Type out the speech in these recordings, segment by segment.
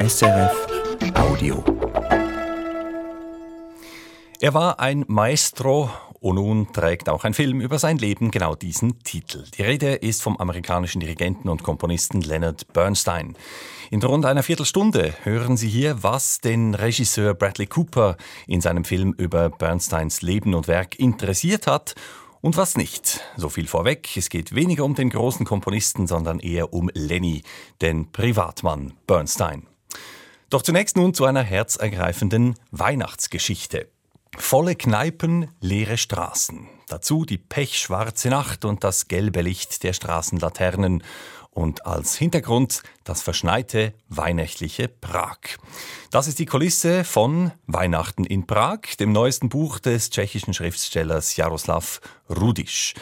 SRF Audio. Er war ein Maestro und nun trägt auch ein Film über sein Leben genau diesen Titel. Die Rede ist vom amerikanischen Dirigenten und Komponisten Leonard Bernstein. In rund einer Viertelstunde hören Sie hier, was den Regisseur Bradley Cooper in seinem Film über Bernsteins Leben und Werk interessiert hat und was nicht. So viel vorweg, es geht weniger um den großen Komponisten, sondern eher um Lenny, den Privatmann Bernstein. Doch zunächst nun zu einer herzergreifenden Weihnachtsgeschichte. Volle Kneipen, leere Straßen. Dazu die pechschwarze Nacht und das gelbe Licht der Straßenlaternen und als Hintergrund das verschneite weihnächtliche Prag. Das ist die Kulisse von Weihnachten in Prag, dem neuesten Buch des tschechischen Schriftstellers Jaroslav Rudisch.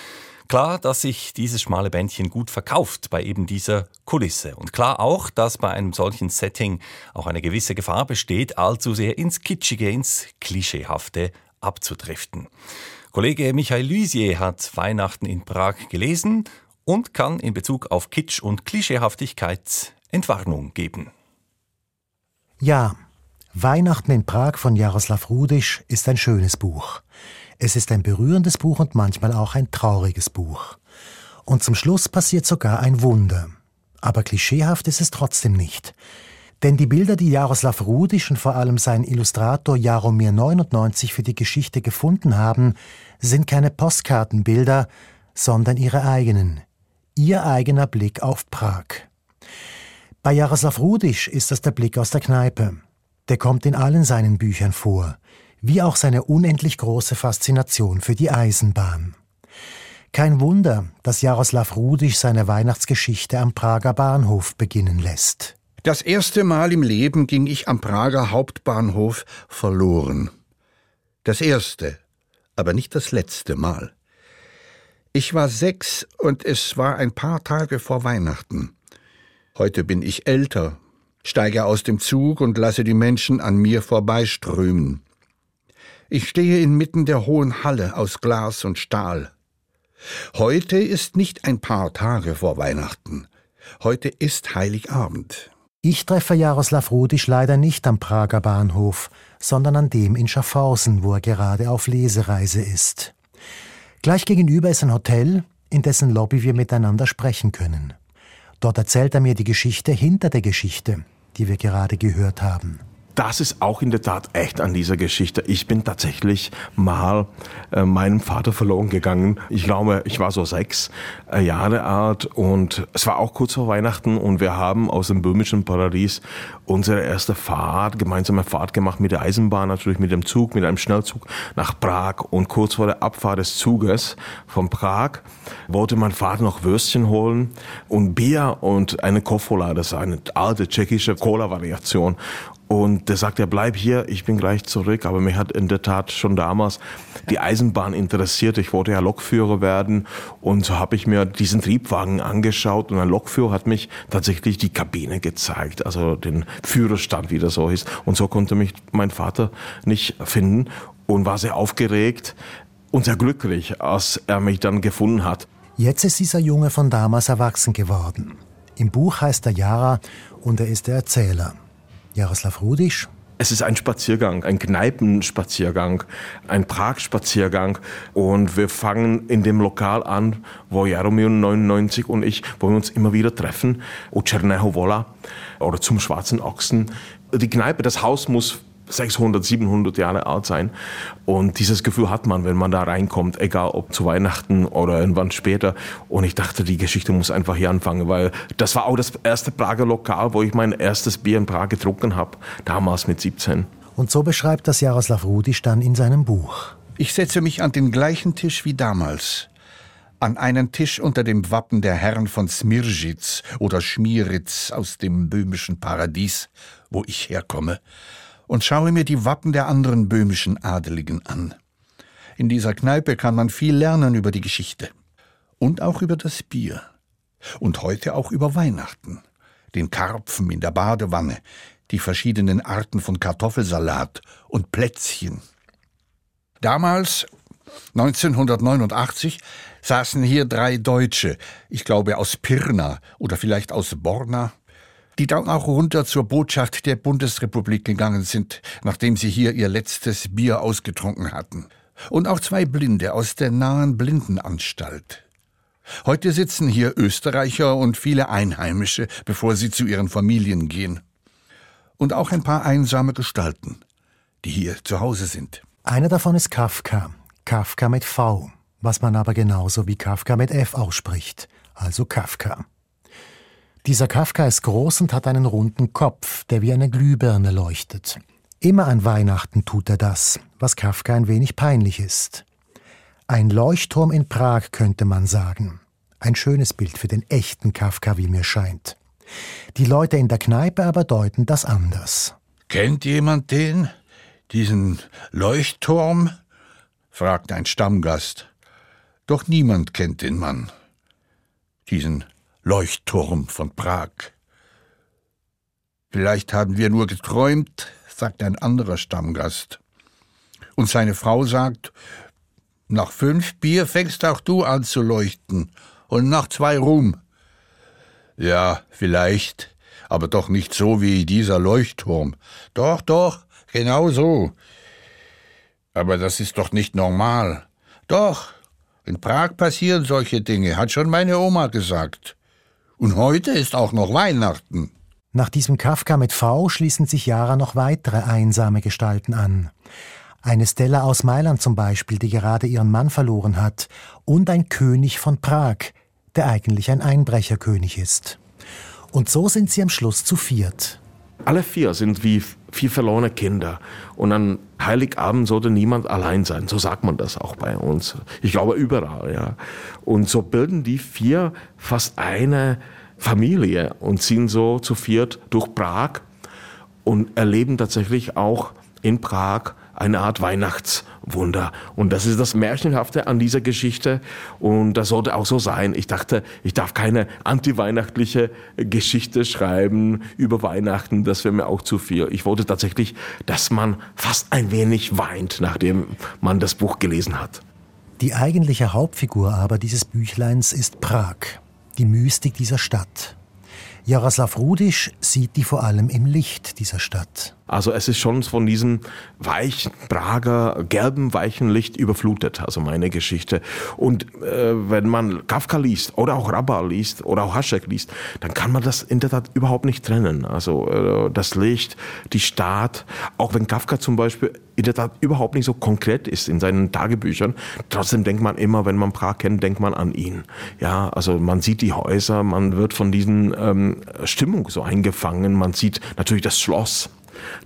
Klar, dass sich dieses schmale Bändchen gut verkauft bei eben dieser Kulisse. Und klar auch, dass bei einem solchen Setting auch eine gewisse Gefahr besteht, allzu sehr ins Kitschige, ins Klischeehafte abzudriften. Kollege Michael Lysier hat Weihnachten in Prag gelesen und kann in Bezug auf Kitsch und Klischeehaftigkeit Entwarnung geben. Ja, Weihnachten in Prag von Jaroslav Rudisch ist ein schönes Buch. Es ist ein berührendes Buch und manchmal auch ein trauriges Buch. Und zum Schluss passiert sogar ein Wunder. Aber klischeehaft ist es trotzdem nicht. Denn die Bilder, die Jaroslav Rudisch und vor allem sein Illustrator Jaromir 99 für die Geschichte gefunden haben, sind keine Postkartenbilder, sondern ihre eigenen, ihr eigener Blick auf Prag. Bei Jaroslav Rudisch ist das der Blick aus der Kneipe. Der kommt in allen seinen Büchern vor, wie auch seine unendlich große Faszination für die Eisenbahn. Kein Wunder, dass Jaroslav Rudisch seine Weihnachtsgeschichte am Prager Bahnhof beginnen lässt. Das erste Mal im Leben ging ich am Prager Hauptbahnhof verloren. Das erste, aber nicht das letzte Mal. Ich war sechs und es war ein paar Tage vor Weihnachten. Heute bin ich älter, steige aus dem Zug und lasse die Menschen an mir vorbeiströmen. Ich stehe inmitten der hohen Halle aus Glas und Stahl. Heute ist nicht ein paar Tage vor Weihnachten. Heute ist Heiligabend. Ich treffe Jaroslav Rudisch leider nicht am Prager Bahnhof, sondern an dem in Schaffhausen, wo er gerade auf Lesereise ist. Gleich gegenüber ist ein Hotel, in dessen Lobby wir miteinander sprechen können. Dort erzählt er mir die Geschichte hinter der Geschichte, die wir gerade gehört haben das ist auch in der Tat echt an dieser Geschichte. Ich bin tatsächlich mal äh, meinem Vater verloren gegangen. Ich glaube, ich war so sechs äh, Jahre alt und es war auch kurz vor Weihnachten und wir haben aus dem böhmischen Paradies unsere erste Fahrt, gemeinsame Fahrt gemacht mit der Eisenbahn, natürlich mit dem Zug, mit einem Schnellzug nach Prag und kurz vor der Abfahrt des Zuges von Prag wollte mein Vater noch Würstchen holen und Bier und eine Kofola, das ist eine alte tschechische Cola-Variation und der sagt, er bleib hier, ich bin gleich zurück. Aber mich hat in der Tat schon damals die Eisenbahn interessiert. Ich wollte ja Lokführer werden. Und so habe ich mir diesen Triebwagen angeschaut. Und ein Lokführer hat mich tatsächlich die Kabine gezeigt, also den Führerstand, wie das so ist. Und so konnte mich mein Vater nicht finden und war sehr aufgeregt und sehr glücklich, als er mich dann gefunden hat. Jetzt ist dieser Junge von damals erwachsen geworden. Im Buch heißt er Jara und er ist der Erzähler. Jaroslav Rudisch. Es ist ein Spaziergang, ein Kneipenspaziergang, ein Prag-Spaziergang. Und wir fangen in dem Lokal an, wo Jaromir 99 und ich, wo wir uns immer wieder treffen, o Czerneho Wola oder zum Schwarzen Ochsen. Die Kneipe, das Haus muss 600, 700 Jahre alt sein. Und dieses Gefühl hat man, wenn man da reinkommt, egal ob zu Weihnachten oder irgendwann später. Und ich dachte, die Geschichte muss einfach hier anfangen, weil das war auch das erste Prager Lokal, wo ich mein erstes Bier in Prag getrunken habe, damals mit 17. Und so beschreibt das Jaroslav Rudisch dann in seinem Buch. Ich setze mich an den gleichen Tisch wie damals. An einen Tisch unter dem Wappen der Herren von Smirzhitz oder Schmieritz aus dem böhmischen Paradies, wo ich herkomme und schaue mir die Wappen der anderen böhmischen Adeligen an. In dieser Kneipe kann man viel lernen über die Geschichte. Und auch über das Bier. Und heute auch über Weihnachten. Den Karpfen in der Badewanne, die verschiedenen Arten von Kartoffelsalat und Plätzchen. Damals, 1989, saßen hier drei Deutsche, ich glaube aus Pirna oder vielleicht aus Borna, die dann auch runter zur Botschaft der Bundesrepublik gegangen sind, nachdem sie hier ihr letztes Bier ausgetrunken hatten. Und auch zwei Blinde aus der nahen Blindenanstalt. Heute sitzen hier Österreicher und viele Einheimische, bevor sie zu ihren Familien gehen. Und auch ein paar einsame Gestalten, die hier zu Hause sind. Einer davon ist Kafka. Kafka mit V, was man aber genauso wie Kafka mit F ausspricht, also Kafka. Dieser Kafka ist groß und hat einen runden Kopf, der wie eine Glühbirne leuchtet. Immer an Weihnachten tut er das, was Kafka ein wenig peinlich ist. Ein Leuchtturm in Prag könnte man sagen. Ein schönes Bild für den echten Kafka, wie mir scheint. Die Leute in der Kneipe aber deuten das anders. Kennt jemand den? Diesen Leuchtturm? fragt ein Stammgast. Doch niemand kennt den Mann. Diesen Leuchtturm von Prag. Vielleicht haben wir nur geträumt, sagt ein anderer Stammgast. Und seine Frau sagt, nach fünf Bier fängst auch du an zu leuchten und nach zwei Ruhm. Ja, vielleicht, aber doch nicht so wie dieser Leuchtturm. Doch, doch, genau so. Aber das ist doch nicht normal. Doch, in Prag passieren solche Dinge, hat schon meine Oma gesagt. Und heute ist auch noch Weihnachten. Nach diesem Kafka mit V schließen sich Jara noch weitere einsame Gestalten an. Eine Stella aus Mailand zum Beispiel, die gerade ihren Mann verloren hat, und ein König von Prag, der eigentlich ein Einbrecherkönig ist. Und so sind sie am Schluss zu viert. Alle vier sind wie vier verlorene Kinder. Und an Heiligabend sollte niemand allein sein. So sagt man das auch bei uns. Ich glaube überall, ja. Und so bilden die vier fast eine Familie und ziehen so zu viert durch Prag und erleben tatsächlich auch in Prag eine Art Weihnachtswunder. Und das ist das Märchenhafte an dieser Geschichte. Und das sollte auch so sein. Ich dachte, ich darf keine antiweihnachtliche Geschichte schreiben über Weihnachten. Das wäre mir auch zu viel. Ich wollte tatsächlich, dass man fast ein wenig weint, nachdem man das Buch gelesen hat. Die eigentliche Hauptfigur aber dieses Büchleins ist Prag, die Mystik dieser Stadt. Jaroslav Rudisch sieht die vor allem im Licht dieser Stadt. Also es ist schon von diesem weichen Prager, gelben, weichen Licht überflutet, also meine Geschichte. Und äh, wenn man Kafka liest oder auch Rabba liest oder auch Haschek liest, dann kann man das in der Tat überhaupt nicht trennen. Also äh, das Licht, die Stadt, auch wenn Kafka zum Beispiel in der Tat überhaupt nicht so konkret ist in seinen Tagebüchern, trotzdem denkt man immer, wenn man Prag kennt, denkt man an ihn. Ja, also man sieht die Häuser, man wird von diesen ähm, Stimmung so eingefangen, man sieht natürlich das Schloss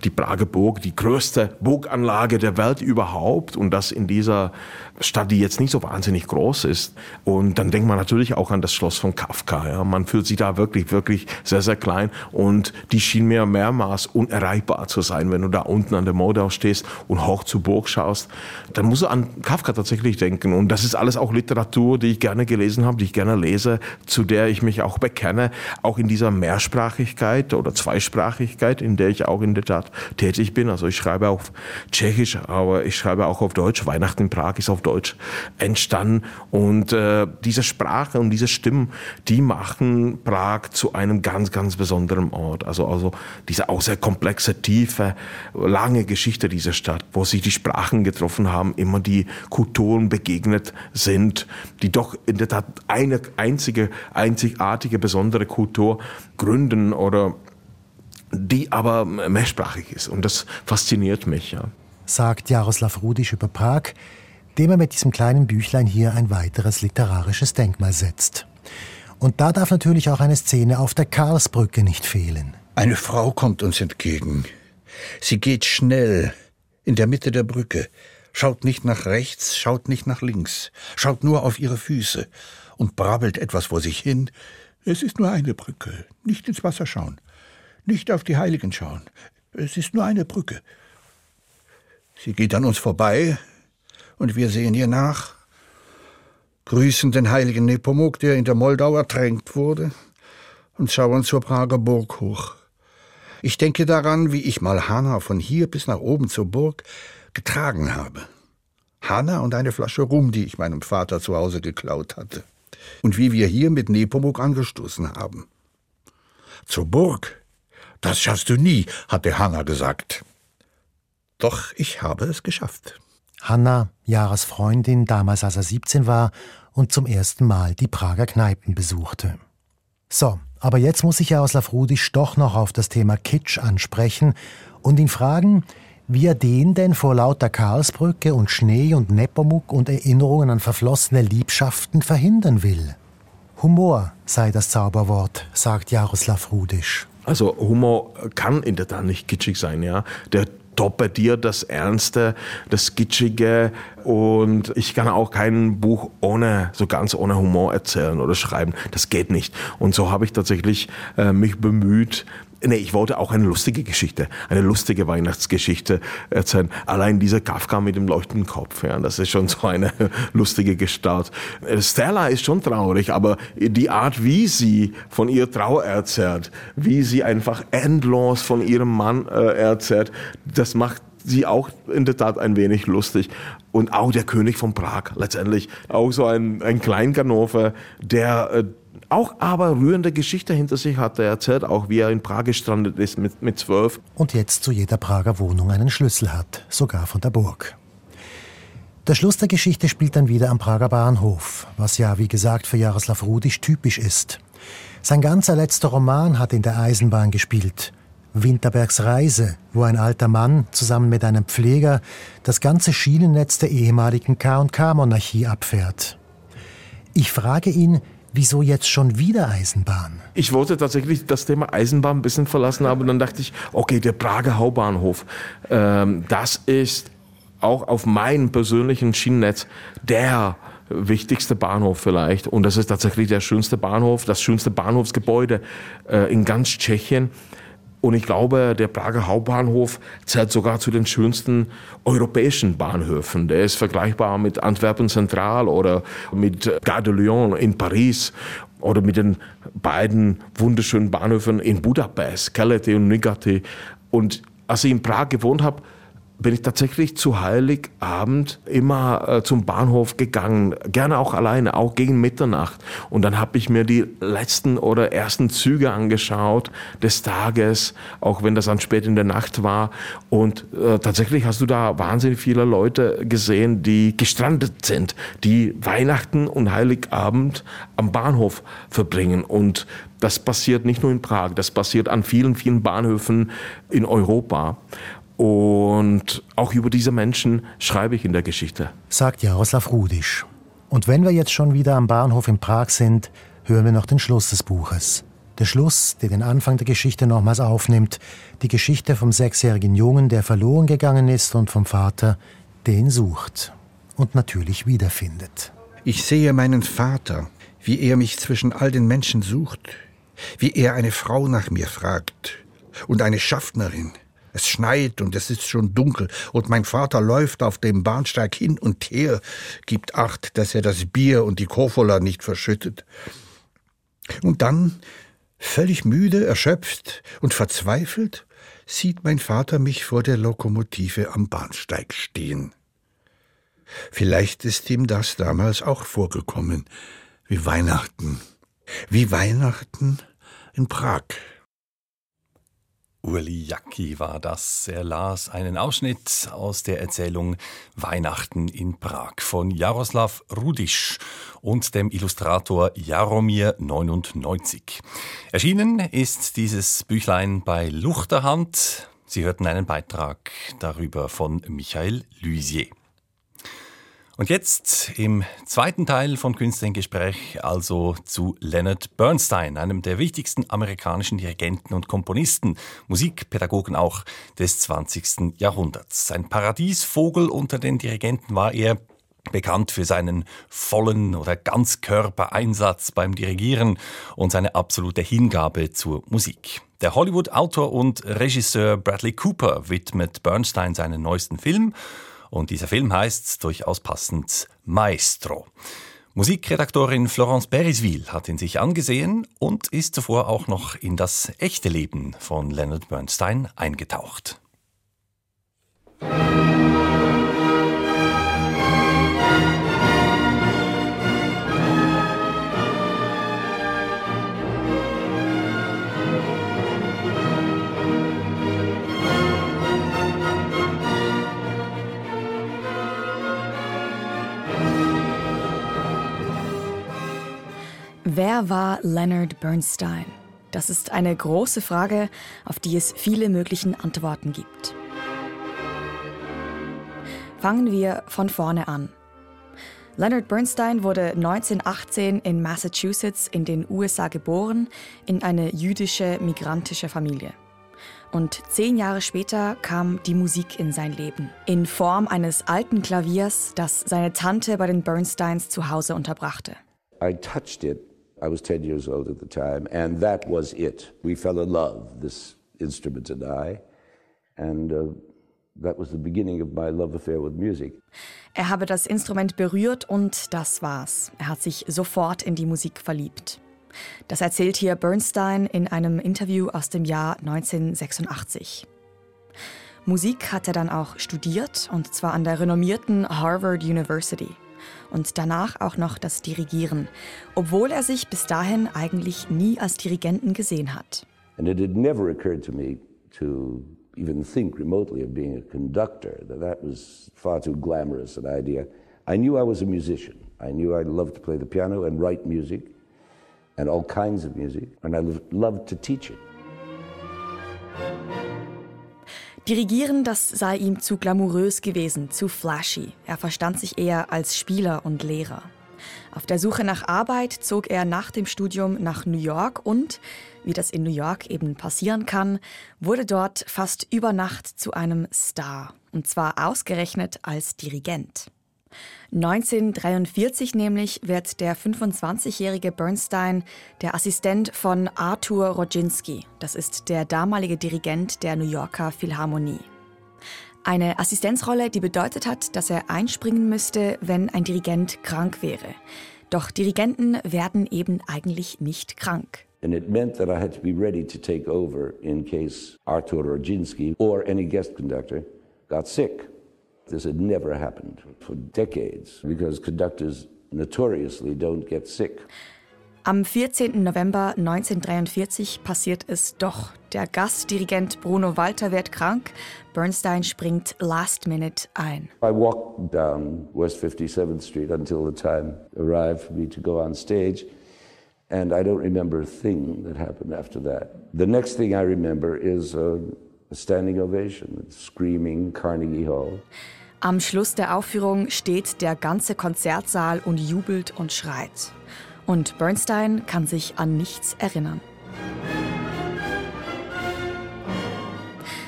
die Prager Burg, die größte Burganlage der Welt überhaupt. Und das in dieser Stadt, die jetzt nicht so wahnsinnig groß ist. Und dann denkt man natürlich auch an das Schloss von Kafka. Ja. Man fühlt sich da wirklich, wirklich sehr, sehr klein und die schien mir mehrmals unerreichbar zu sein. Wenn du da unten an der Modau stehst und hoch zur Burg schaust, dann musst du an Kafka tatsächlich denken. Und das ist alles auch Literatur, die ich gerne gelesen habe, die ich gerne lese, zu der ich mich auch bekenne, auch in dieser Mehrsprachigkeit oder Zweisprachigkeit, in der ich auch in der Tat tätig bin. Also ich schreibe auf Tschechisch, aber ich schreibe auch auf Deutsch. Weihnachten in Prag ist auf Deutsch entstanden. Und äh, diese Sprache und diese Stimmen, die machen Prag zu einem ganz, ganz besonderen Ort. Also, also diese auch sehr komplexe, tiefe, lange Geschichte dieser Stadt, wo sich die Sprachen getroffen haben, immer die Kulturen begegnet sind, die doch in der Tat eine einzige, einzigartige, besondere Kultur gründen oder die aber mehrsprachig ist. Und das fasziniert mich, ja. Sagt Jaroslav Rudisch über Prag, dem er mit diesem kleinen Büchlein hier ein weiteres literarisches Denkmal setzt. Und da darf natürlich auch eine Szene auf der Karlsbrücke nicht fehlen. Eine Frau kommt uns entgegen. Sie geht schnell in der Mitte der Brücke, schaut nicht nach rechts, schaut nicht nach links, schaut nur auf ihre Füße und brabbelt etwas vor sich hin. Es ist nur eine Brücke, nicht ins Wasser schauen, nicht auf die Heiligen schauen. Es ist nur eine Brücke. Sie geht an uns vorbei, und wir sehen ihr nach, grüßen den heiligen Nepomuk, der in der Moldau ertränkt wurde, und schauen zur Prager Burg hoch. Ich denke daran, wie ich mal Hanna von hier bis nach oben zur Burg getragen habe. Hanna und eine Flasche Rum, die ich meinem Vater zu Hause geklaut hatte. Und wie wir hier mit Nepomuk angestoßen haben. Zur Burg Das schaffst du nie, hatte Hanna gesagt. Doch ich habe es geschafft. Hanna, Jaras Freundin, damals als er 17 war und zum ersten Mal die Prager Kneipen besuchte. So, aber jetzt muss ich Jaroslav Rudisch doch noch auf das Thema Kitsch ansprechen und ihn fragen, wie er den denn vor lauter Karlsbrücke und Schnee und Nepomuk und Erinnerungen an verflossene Liebschaften verhindern will. Humor sei das Zauberwort, sagt Jaroslav Rudisch. Also Humor kann in der Tat nicht kitschig sein, ja. Der torpediert das Ernste, das Kitschige und ich kann auch kein Buch ohne, so ganz ohne Humor erzählen oder schreiben. Das geht nicht. Und so habe ich tatsächlich äh, mich bemüht, Nee, ich wollte auch eine lustige Geschichte, eine lustige Weihnachtsgeschichte erzählen. Allein dieser Kafka mit dem leuchtenden Kopf, ja, das ist schon so eine lustige Gestalt. Stella ist schon traurig, aber die Art, wie sie von ihr Trauer erzählt, wie sie einfach endlos von ihrem Mann äh, erzählt, das macht sie auch in der Tat ein wenig lustig. Und auch der König von Prag letztendlich, auch so ein, ein Kleinganove, der äh, auch aber rührende Geschichte hinter sich hat. Er erzählt auch, wie er in Prag gestrandet ist mit, mit zwölf. Und jetzt zu jeder Prager Wohnung einen Schlüssel hat, sogar von der Burg. Der Schluss der Geschichte spielt dann wieder am Prager Bahnhof, was ja, wie gesagt, für Jaroslav Rudisch typisch ist. Sein ganzer letzter Roman hat in der Eisenbahn gespielt. Winterbergs Reise, wo ein alter Mann zusammen mit einem Pfleger das ganze Schienennetz der ehemaligen K&K-Monarchie abfährt. Ich frage ihn, Wieso jetzt schon wieder Eisenbahn? Ich wollte tatsächlich das Thema Eisenbahn ein bisschen verlassen, aber dann dachte ich, okay, der Prager Hauptbahnhof, ähm, das ist auch auf meinem persönlichen Schienennetz der wichtigste Bahnhof vielleicht. Und das ist tatsächlich der schönste Bahnhof, das schönste Bahnhofsgebäude äh, in ganz Tschechien. Und ich glaube, der Prager Hauptbahnhof zählt sogar zu den schönsten europäischen Bahnhöfen. Der ist vergleichbar mit Antwerpen Zentral oder mit Gare de Lyon in Paris oder mit den beiden wunderschönen Bahnhöfen in Budapest, Keleti und Nigati. Und als ich in Prag gewohnt habe, bin ich tatsächlich zu Heiligabend immer äh, zum Bahnhof gegangen, gerne auch alleine, auch gegen Mitternacht. Und dann habe ich mir die letzten oder ersten Züge angeschaut des Tages, auch wenn das dann spät in der Nacht war. Und äh, tatsächlich hast du da wahnsinnig viele Leute gesehen, die gestrandet sind, die Weihnachten und Heiligabend am Bahnhof verbringen. Und das passiert nicht nur in Prag, das passiert an vielen, vielen Bahnhöfen in Europa. Und auch über diese Menschen schreibe ich in der Geschichte. Sagt Jaroslav Rudisch. Und wenn wir jetzt schon wieder am Bahnhof in Prag sind, hören wir noch den Schluss des Buches. Der Schluss, der den Anfang der Geschichte nochmals aufnimmt. Die Geschichte vom sechsjährigen Jungen, der verloren gegangen ist und vom Vater, der ihn sucht und natürlich wiederfindet. Ich sehe meinen Vater, wie er mich zwischen all den Menschen sucht, wie er eine Frau nach mir fragt und eine Schaffnerin, es schneit und es ist schon dunkel, und mein Vater läuft auf dem Bahnsteig hin und her, gibt Acht, dass er das Bier und die Kofola nicht verschüttet. Und dann, völlig müde, erschöpft und verzweifelt, sieht mein Vater mich vor der Lokomotive am Bahnsteig stehen. Vielleicht ist ihm das damals auch vorgekommen, wie Weihnachten, wie Weihnachten in Prag. Uli Jacki war das. Er las einen Ausschnitt aus der Erzählung Weihnachten in Prag von Jaroslav Rudisch und dem Illustrator Jaromir 99. Erschienen ist dieses Büchlein bei Luchterhand. Sie hörten einen Beitrag darüber von Michael Luisier. Und jetzt im zweiten Teil von Künstler im Gespräch also zu Leonard Bernstein, einem der wichtigsten amerikanischen Dirigenten und Komponisten, Musikpädagogen auch des 20. Jahrhunderts. Ein Paradiesvogel unter den Dirigenten war er, bekannt für seinen vollen oder Ganzkörpereinsatz beim Dirigieren und seine absolute Hingabe zur Musik. Der Hollywood-Autor und Regisseur Bradley Cooper widmet Bernstein seinen neuesten Film und dieser Film heißt durchaus passend Maestro. Musikredaktorin Florence Beriswil hat ihn sich angesehen und ist zuvor auch noch in das echte Leben von Leonard Bernstein eingetaucht. Wer war Leonard Bernstein? Das ist eine große Frage, auf die es viele möglichen Antworten gibt. Fangen wir von vorne an. Leonard Bernstein wurde 1918 in Massachusetts in den USA geboren, in eine jüdische migrantische Familie. Und zehn Jahre später kam die Musik in sein Leben, in Form eines alten Klaviers, das seine Tante bei den Bernsteins zu Hause unterbrachte. I touched it. I was 10 years old at the time, and that was it. We fell in love, this instrument and I, and uh, that was the beginning of my love affair with music. Er habe das Instrument berührt und das war's. Er hat sich sofort in die Musik verliebt. Das erzählt hier Bernstein in einem Interview aus dem Jahr 1986. Musik hat er dann auch studiert, und zwar an der renommierten Harvard University. Und danach auch noch das Dirigieren, obwohl er sich bis dahin eigentlich nie als Dirigenten gesehen hat. And it had never occurred to me to even think remotely of being a conductor. That was far too glamorous an idea. I knew I was a musician. I knew I loved to play the piano and write music and all kinds of music, and I loved to teach it. Dirigieren, das sei ihm zu glamourös gewesen, zu flashy. Er verstand sich eher als Spieler und Lehrer. Auf der Suche nach Arbeit zog er nach dem Studium nach New York und, wie das in New York eben passieren kann, wurde dort fast über Nacht zu einem Star. Und zwar ausgerechnet als Dirigent. 1943 nämlich wird der 25-jährige Bernstein der Assistent von Arthur Rodzinski. Das ist der damalige Dirigent der New Yorker Philharmonie. Eine Assistenzrolle, die bedeutet hat, dass er einspringen müsste, wenn ein Dirigent krank wäre. Doch Dirigenten werden eben eigentlich nicht krank. And it meant that I had to be ready to take over in case Arthur Rodzinski or any guest conductor got sick. This had never happened for decades because conductors notoriously don't get sick. Am 14. November 1943 passiert es doch. Der Gastdirigent Bruno Walter wird krank. Bernstein springt last minute ein. I walked down West 57th Street until the time arrived for me to go on stage. And I don't remember a thing that happened after that. The next thing I remember is a, a standing ovation, screaming Carnegie Hall. Am Schluss der Aufführung steht der ganze Konzertsaal und jubelt und schreit. Und Bernstein kann sich an nichts erinnern.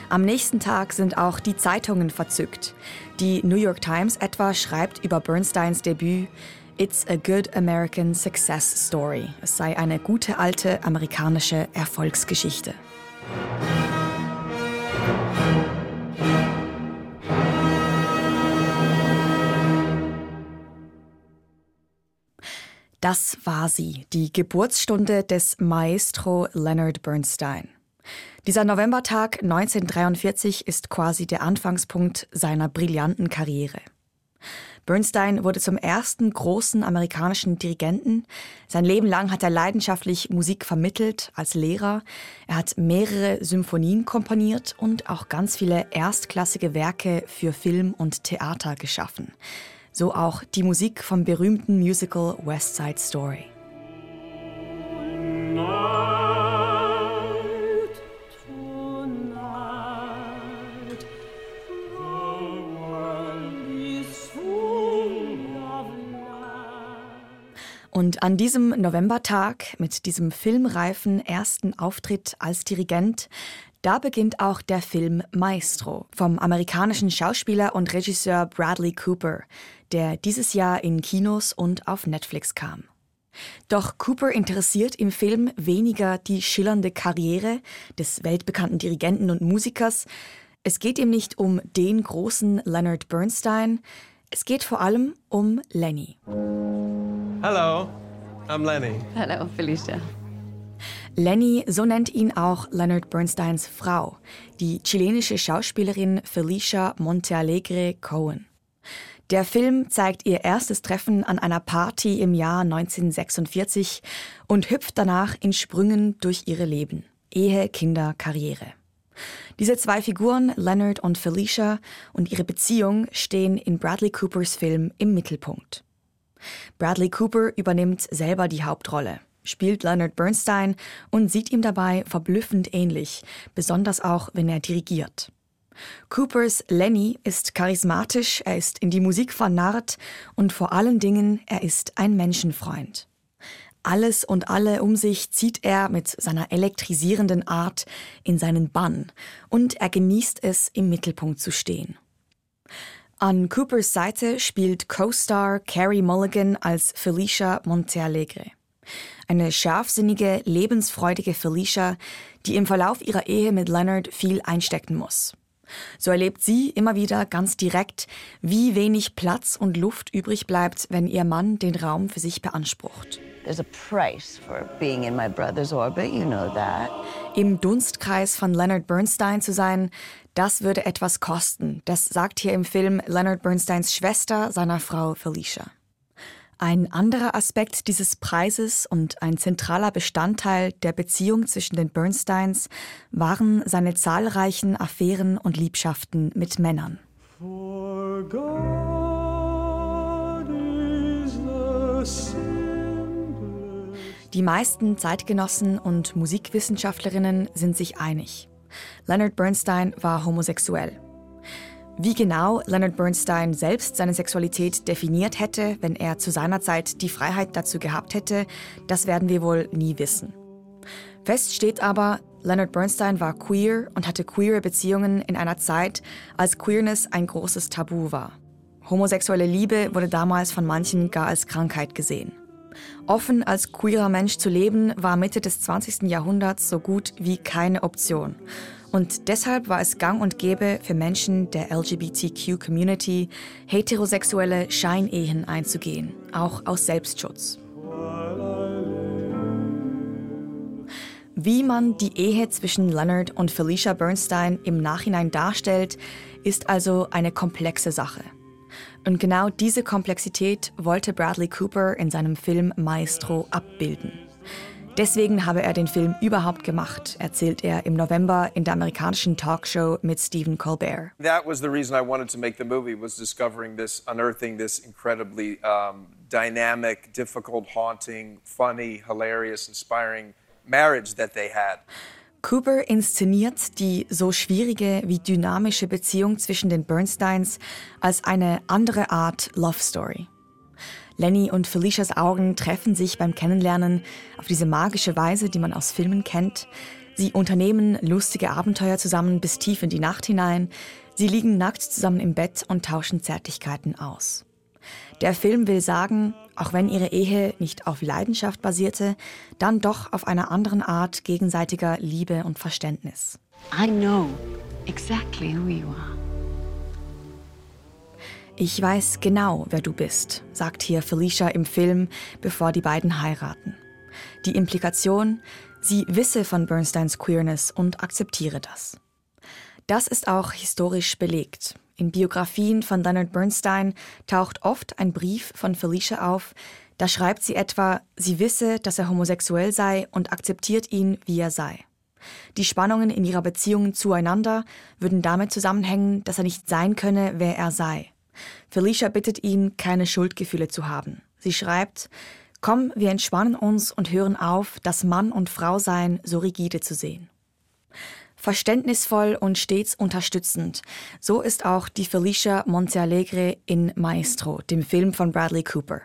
Am nächsten Tag sind auch die Zeitungen verzückt. Die New York Times etwa schreibt über Bernsteins Debüt It's a good American success story. Es sei eine gute alte amerikanische Erfolgsgeschichte. Das war sie, die Geburtsstunde des Maestro Leonard Bernstein. Dieser Novembertag 1943 ist quasi der Anfangspunkt seiner brillanten Karriere. Bernstein wurde zum ersten großen amerikanischen Dirigenten. Sein Leben lang hat er leidenschaftlich Musik vermittelt als Lehrer. Er hat mehrere Symphonien komponiert und auch ganz viele erstklassige Werke für Film und Theater geschaffen so auch die Musik vom berühmten Musical West Side Story. Und an diesem Novembertag mit diesem filmreifen ersten Auftritt als Dirigent da beginnt auch der Film Maestro vom amerikanischen Schauspieler und Regisseur Bradley Cooper, der dieses Jahr in Kinos und auf Netflix kam. Doch Cooper interessiert im Film weniger die schillernde Karriere des weltbekannten Dirigenten und Musikers. Es geht ihm nicht um den großen Leonard Bernstein. Es geht vor allem um Lenny. Hello, I'm Lenny. Hello, Felicia. Lenny, so nennt ihn auch Leonard Bernsteins Frau, die chilenische Schauspielerin Felicia Montealegre Cohen. Der Film zeigt ihr erstes Treffen an einer Party im Jahr 1946 und hüpft danach in Sprüngen durch ihre Leben. Ehe, Kinder, Karriere. Diese zwei Figuren, Leonard und Felicia, und ihre Beziehung stehen in Bradley Coopers Film im Mittelpunkt. Bradley Cooper übernimmt selber die Hauptrolle. Spielt Leonard Bernstein und sieht ihm dabei verblüffend ähnlich, besonders auch, wenn er dirigiert. Coopers Lenny ist charismatisch, er ist in die Musik vernarrt und vor allen Dingen, er ist ein Menschenfreund. Alles und alle um sich zieht er mit seiner elektrisierenden Art in seinen Bann und er genießt es, im Mittelpunkt zu stehen. An Coopers Seite spielt Co-Star Carrie Mulligan als Felicia Montealegre. Eine scharfsinnige, lebensfreudige Felicia, die im Verlauf ihrer Ehe mit Leonard viel einstecken muss. So erlebt sie immer wieder ganz direkt, wie wenig Platz und Luft übrig bleibt, wenn ihr Mann den Raum für sich beansprucht. There's a price for being in my brother's orbit, you know that. Im Dunstkreis von Leonard Bernstein zu sein, das würde etwas kosten. Das sagt hier im Film Leonard Bernsteins Schwester seiner Frau Felicia. Ein anderer Aspekt dieses Preises und ein zentraler Bestandteil der Beziehung zwischen den Bernsteins waren seine zahlreichen Affären und Liebschaften mit Männern. Die meisten Zeitgenossen und Musikwissenschaftlerinnen sind sich einig. Leonard Bernstein war homosexuell. Wie genau Leonard Bernstein selbst seine Sexualität definiert hätte, wenn er zu seiner Zeit die Freiheit dazu gehabt hätte, das werden wir wohl nie wissen. Fest steht aber, Leonard Bernstein war queer und hatte queere Beziehungen in einer Zeit, als Queerness ein großes Tabu war. Homosexuelle Liebe wurde damals von manchen gar als Krankheit gesehen. Offen als queerer Mensch zu leben, war Mitte des 20. Jahrhunderts so gut wie keine Option. Und deshalb war es gang und gäbe für Menschen der LGBTQ-Community, heterosexuelle Scheinehen einzugehen, auch aus Selbstschutz. Wie man die Ehe zwischen Leonard und Felicia Bernstein im Nachhinein darstellt, ist also eine komplexe Sache. Und genau diese Komplexität wollte Bradley Cooper in seinem Film Maestro abbilden. Deswegen habe er den Film überhaupt gemacht, erzählt er im November in der amerikanischen Talkshow mit Stephen Colbert. That was the reason I wanted to make the movie was discovering this, unearthing this incredibly um, dynamic, difficult, haunting, funny, hilarious, inspiring marriage that they had. Cooper inszeniert die so schwierige wie dynamische Beziehung zwischen den Bernsteins als eine andere Art Love Story. Lenny und Felicias Augen treffen sich beim Kennenlernen auf diese magische Weise, die man aus Filmen kennt. Sie unternehmen lustige Abenteuer zusammen bis tief in die Nacht hinein. Sie liegen nackt zusammen im Bett und tauschen Zärtlichkeiten aus. Der Film will sagen, auch wenn ihre Ehe nicht auf Leidenschaft basierte, dann doch auf einer anderen Art gegenseitiger Liebe und Verständnis. I know exactly who you are. Ich weiß genau, wer du bist, sagt hier Felicia im Film, bevor die beiden heiraten. Die Implikation, sie wisse von Bernsteins Queerness und akzeptiere das. Das ist auch historisch belegt. In Biografien von Leonard Bernstein taucht oft ein Brief von Felicia auf, da schreibt sie etwa, sie wisse, dass er homosexuell sei und akzeptiert ihn, wie er sei. Die Spannungen in ihrer Beziehung zueinander würden damit zusammenhängen, dass er nicht sein könne, wer er sei. Felicia bittet ihn, keine Schuldgefühle zu haben. Sie schreibt, Komm, wir entspannen uns und hören auf, das Mann und Frau sein so rigide zu sehen. Verständnisvoll und stets unterstützend. So ist auch die Felicia Montealegre in Maestro, dem Film von Bradley Cooper.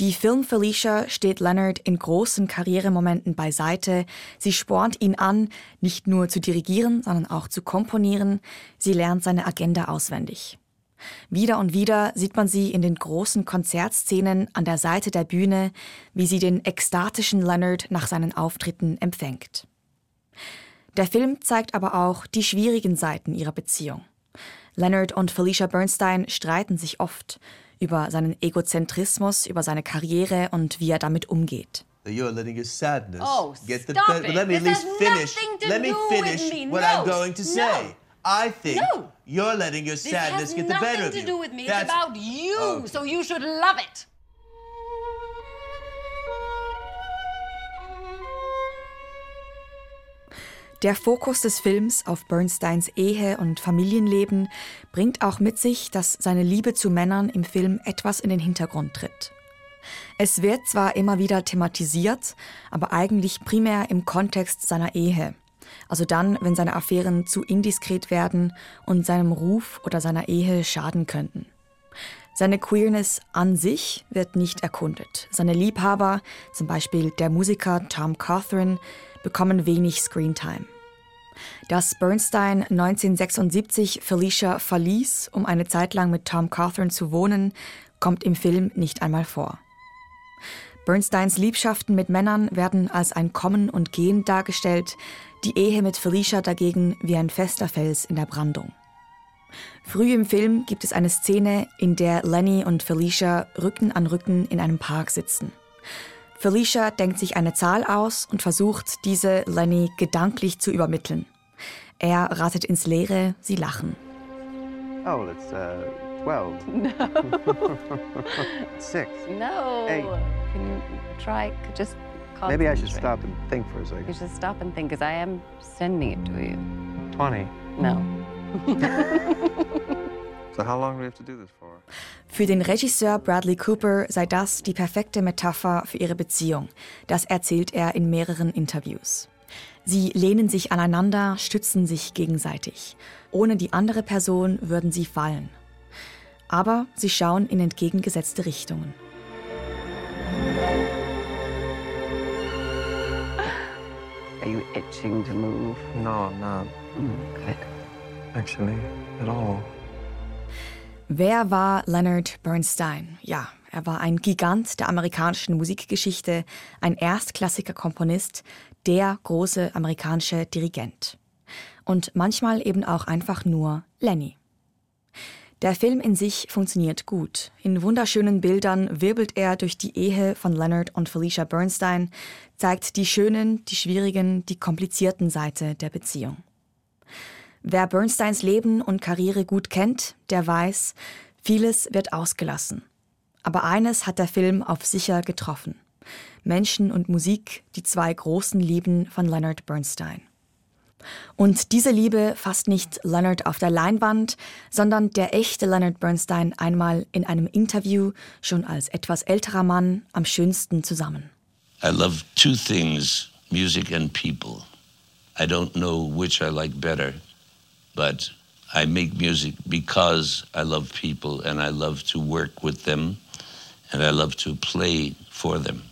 Die Film Felicia steht Leonard in großen Karrieremomenten beiseite. Sie spornt ihn an, nicht nur zu dirigieren, sondern auch zu komponieren. Sie lernt seine Agenda auswendig. Wieder und wieder sieht man sie in den großen Konzertszenen an der Seite der Bühne, wie sie den ekstatischen Leonard nach seinen Auftritten empfängt. Der Film zeigt aber auch die schwierigen Seiten ihrer Beziehung. Leonard und Felicia Bernstein streiten sich oft über seinen Egozentrismus, über seine Karriere und wie er damit umgeht. You're letting your sadness oh, get the stop better. Let me at least finish. Let me finish what no, I'm going to say. No. I think no. you're letting your sadness get the better of you. This has nothing to do with me. That's... It's about you. Oh. So you should love it. Der Fokus des Films auf Bernsteins Ehe und Familienleben bringt auch mit sich, dass seine Liebe zu Männern im Film etwas in den Hintergrund tritt. Es wird zwar immer wieder thematisiert, aber eigentlich primär im Kontext seiner Ehe. Also dann, wenn seine Affären zu indiskret werden und seinem Ruf oder seiner Ehe schaden könnten. Seine Queerness an sich wird nicht erkundet. Seine Liebhaber, zum Beispiel der Musiker Tom Cawthron, bekommen wenig Screentime. Dass Bernstein 1976 Felicia verließ, um eine Zeit lang mit Tom Cawthron zu wohnen, kommt im Film nicht einmal vor. Bernsteins Liebschaften mit Männern werden als ein Kommen und Gehen dargestellt, die Ehe mit Felicia dagegen wie ein fester Fels in der Brandung. Früh im Film gibt es eine Szene, in der Lenny und Felicia Rücken an Rücken in einem Park sitzen. Felicia denkt sich eine Zahl aus und versucht, diese Lenny gedanklich zu übermitteln. Er ratet ins Leere, sie lachen. Oh, it's uh, 12. No. Six. No. Eight. Can you try? Just Maybe I should stop and think for a second. You should stop and think, because I am sending it to you. 20. No. So how long do we have to do this for? Für den Regisseur Bradley Cooper sei das die perfekte Metapher für ihre Beziehung. Das erzählt er in mehreren Interviews. Sie lehnen sich aneinander, stützen sich gegenseitig. Ohne die andere Person würden sie fallen. Aber sie schauen in entgegengesetzte Richtungen. Are you itching to move? No, I'm not. Good. Actually, at all. Wer war Leonard Bernstein? Ja, er war ein Gigant der amerikanischen Musikgeschichte, ein erstklassiger Komponist, der große amerikanische Dirigent. Und manchmal eben auch einfach nur Lenny. Der Film in sich funktioniert gut. In wunderschönen Bildern wirbelt er durch die Ehe von Leonard und Felicia Bernstein, zeigt die schönen, die schwierigen, die komplizierten Seite der Beziehung. Wer Bernsteins Leben und Karriere gut kennt, der weiß, vieles wird ausgelassen. Aber eines hat der Film auf sicher getroffen. Menschen und Musik, die zwei großen Lieben von Leonard Bernstein. Und diese Liebe fasst nicht Leonard auf der Leinwand, sondern der echte Leonard Bernstein einmal in einem Interview, schon als etwas älterer Mann, am schönsten zusammen. I love two things music and people. I don't know which I like better, but I make music because I love people and I love to work with them and I love to play for them.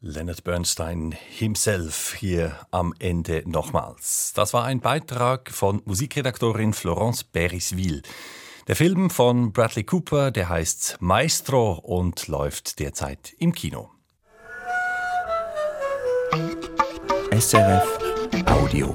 Leonard Bernstein himself hier am Ende nochmals. Das war ein Beitrag von Musikredaktorin Florence Beriswil. Der Film von Bradley Cooper, der heißt Maestro und läuft derzeit im Kino. SRF Audio.